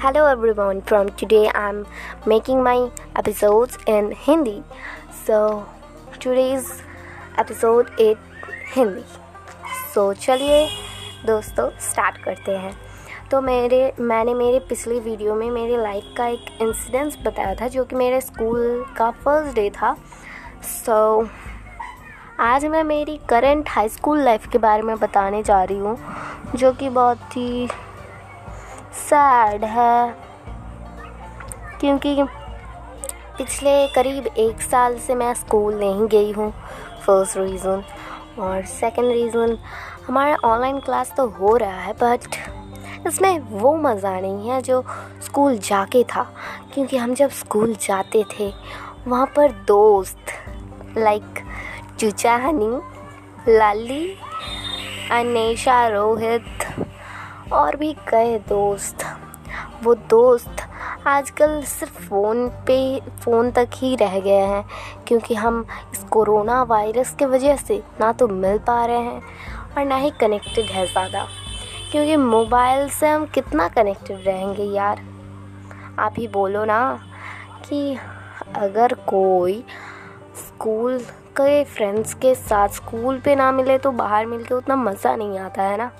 Hello everyone, from today I'm making my episodes in Hindi. So today's episode is so so, चलिए दोस्तों start करते हैं। तो मेरे मैंने मेरे पिछली वीडियो में मेरे लाइफ का एक इंसिडेंस बताया था जो कि मेरे स्कूल का फ़र्स्ट डे था। सो so, आज मैं मेरी करंट हाई स्कूल लाइफ के बारे में बताने जा रही हूँ जो कि बहुत ही सैड है। क्योंकि पिछले करीब एक साल से मैं स्कूल नहीं गई हूँ फ़र्स्ट रीज़न और सेकंड रीज़न हमारा ऑनलाइन क्लास तो हो रहा है बट इसमें वो मज़ा नहीं है जो स्कूल जाके था। क्योंकि हम जब स्कूल जाते थे, वहाँ पर दोस्त लाइक चूचा हनी लाली, अनेशा, रोहित और भी कई दोस्त। वो दोस्त आजकल सिर्फ़ फ़ोन पे, फ़ोन तक ही रह गए हैं, क्योंकि हम इस कोरोना वायरस के वजह से ना तो मिल पा रहे हैं और ना ही कनेक्टेड है ज़्यादा। क्योंकि मोबाइल से हम कितना कनेक्टेड रहेंगे यार। आप ही बोलो ना कि अगर कोई स्कूल के फ्रेंड्स के साथ, स्कूल पे ना मिले तो बाहर मिल के उतना मज़ा नहीं आता, है ना?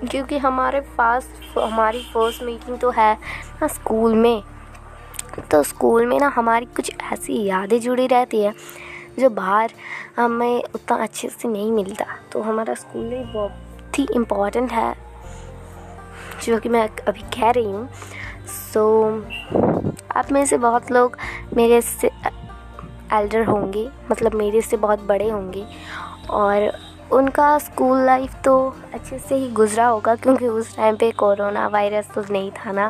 क्योंकि हमारे पास हमारी फ़र्स्ट मीटिंग तो है ना स्कूल में। तो स्कूल में ना हमारी कुछ ऐसी यादें जुड़ी रहती है जो बाहर हमें उतना अच्छे से नहीं मिलता। तो हमारा स्कूल ही बहुत ही इम्पोर्टेंट है जो कि मैं अभी कह रही हूँ। सो so, आप में से बहुत लोग मेरे से एल्डर होंगे मतलब मेरे से बहुत बड़े होंगे। और उनका स्कूल लाइफ तो अच्छे से ही गुज़रा होगा, क्योंकि उस टाइम पे कोरोना वायरस तो नहीं था ना।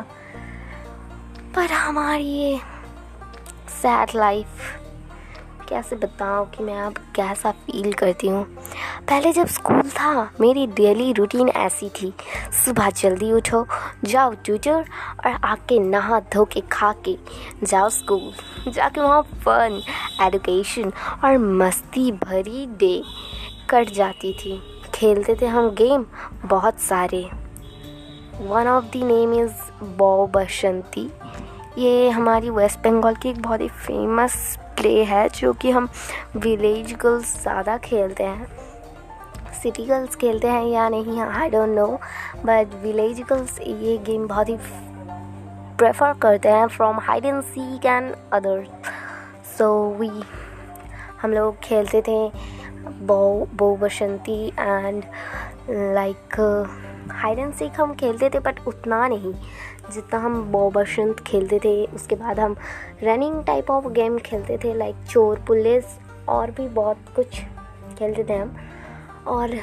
पर हमारी ये सैड लाइफ कैसे बताऊँ कि मैं अब कैसा फील करती हूँ? पहले जब स्कूल था, मेरी डेली रूटीन ऐसी थी। सुबह जल्दी उठो, जाओ ट्यूटर और आके नहा धो के खा के जाओ स्कूल जाके वहाँ फन एडुकेशन और मस्ती भरी डे कट जाती थी। खेलते थे हम गेम, बहुत सारे। One of the name is बो बसंती ये हमारी वेस्ट बंगाल की एक बहुत ही फ़ेमस प्ले है, जो कि हम विलेज गर्ल्स ज़्यादा खेलते हैं। सिटी गर्ल्स खेलते हैं या नहीं I don't know but village girls ये गेम बहुत ही प्रेफर करते हैं from hide and seek and other so we हम लोग खेलते थे। बो बो Basanti and like hide and seek हम खेलते थे बट उतना नहीं। जितना हम बो बसंत खेलते थे, उसके बाद हम रनिंग टाइप ऑफ़ गेम खेलते थे लाइक चोर पुलिस और भी बहुत कुछ खेलते थे हम। और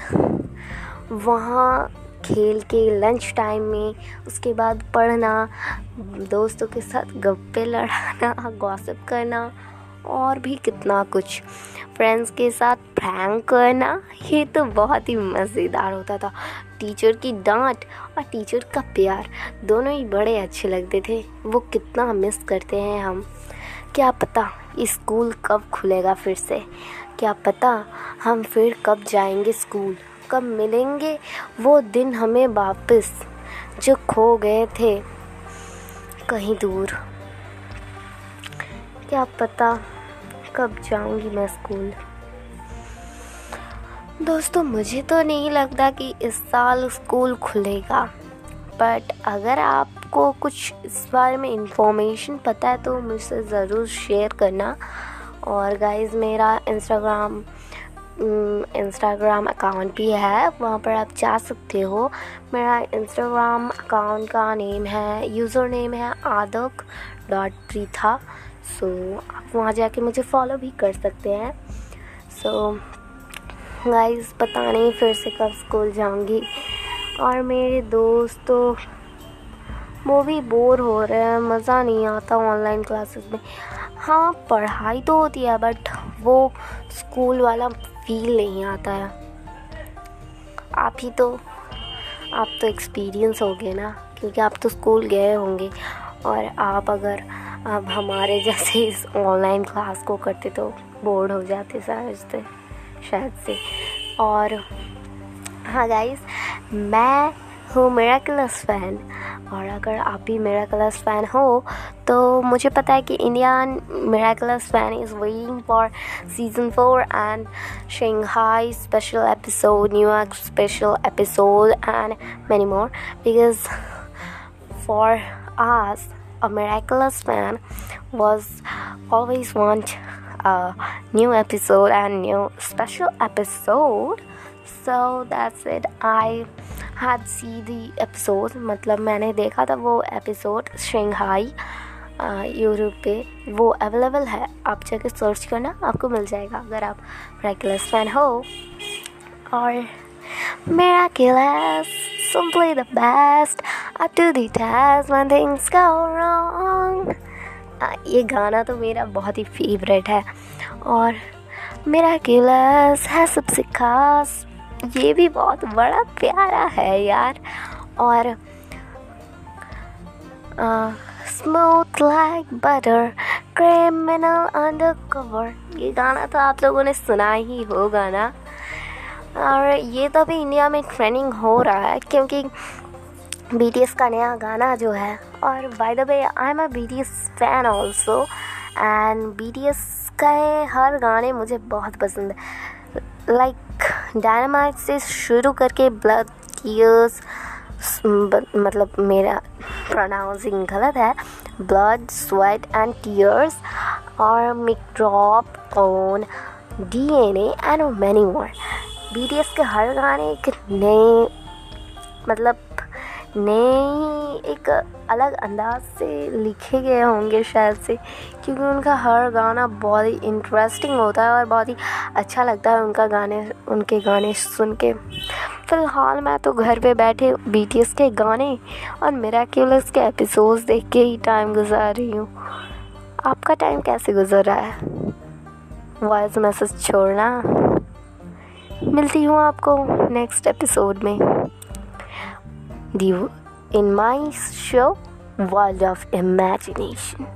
वहाँ खेल के लंच टाइम में, उसके बाद पढ़ना, दोस्तों के साथ गप्पे लड़ाना गॉसिप करना और भी कितना कुछ। फ्रेंड्स के साथ प्रैंक करना, ये तो बहुत ही मज़ेदार होता था। टीचर की डांट और टीचर का प्यार, दोनों ही बड़े अच्छे लगते थे। वो कितना मिस करते हैं हम। क्या पता स्कूल कब खुलेगा फिर से। क्या पता हम फिर कब जाएँगे स्कूल, कब मिलेंगे वो दिन हमें वापस जो खो गए थे कहीं दूर। क्या पता कब जाऊँगी मैं स्कूल? दोस्तों, मुझे तो नहीं लगता कि इस साल स्कूल खुलेगा। बट अगर आपको कुछ इस बारे में इंफॉर्मेशन पता है तो मुझसे ज़रूर शेयर करना। और गाइज़ मेरा इंस्टाग्राम इंस्टाग्राम अकाउंट भी है, वहाँ पर आप जा सकते हो। मेरा इंस्टाग्राम अकाउंट का नेम है यूज़र नेम है Aadak dot Preetha so so, आप वहाँ जाके मुझे फॉलो भी कर सकते हैं। सो so, गाइस पता नहीं फिर से कब स्कूल जाऊँगी। और मेरे दोस्त तो वो भी बोर हो रहे हैं मज़ा नहीं आता ऑनलाइन क्लासेस में। हाँ पढ़ाई तो होती है बट वो स्कूल वाला फील नहीं आता है। आप ही तो आप तो एक्सपीरियंस हो गए ना क्योंकि आप तो स्कूल गए होंगे। और आप अगर अब हमारे जैसे इस ऑनलाइन क्लास को करते तो बोर्ड हो जाते समझते शायद से। और हाँ गाइस मैं हूँ मेरा क्लास फ़ैन और अगर आप भी मेराकलस फ़ैन हो तो मुझे पता है कि Indian miraculous fan is waiting for season four and Shanghai special episode New York special episode and many more because for us a miraculous fan was always want a new episode and new special episode so that's it i had see the episode मतलब मैंने देखा था वो episode Shanghai YouTube पे वो available है आप जाके सर्च करना आपको मिल जाएगा अगर आप रेगुलस फ़ैन हो और मेरा miraculous simply the best up to the test when things go wrong. ये गाना तो मेरा बहुत ही फेवरेट है। और मेरा गिलस है सबसे खास। ये भी बहुत बड़ा प्यारा है यार। और smooth like butter criminal undercover ये गाना तो आप लोगों ने सुना ही होगा ना। और ये तो अभी इंडिया में ट्रेंडिंग हो रहा है, क्योंकि BTS का नया गाना जो है। और by the way I am a B fan also and B का हर गाने मुझे बहुत पसंद है। लाइक डायनामाइट से शुरू करके ब्लड टीयर्स मतलब मेरा प्रोनाउंसिंग गलत है। ब्लड स्वेट एंड टीयर्स और drop on D N and many more B के हर गाने एक नए मतलब नए एक अलग अंदाज से लिखे गए होंगे शायद से, क्योंकि उनका हर गाना बहुत ही इंटरेस्टिंग होता है और बहुत ही अच्छा लगता है उनका गाने, उनके गाने सुन के। फ़िलहाल मैं तो घर पे बैठे बीटीएस के गाने और मेरा केवल के एपिसोड्स देख के ही टाइम गुजार रही हूँ। आपका टाइम कैसे गुजर रहा है? वॉइस मैसेज छोड़ना। मिलती हूँ आपको नेक्स्ट एपिसोड में। The, in my show, World of Imagination.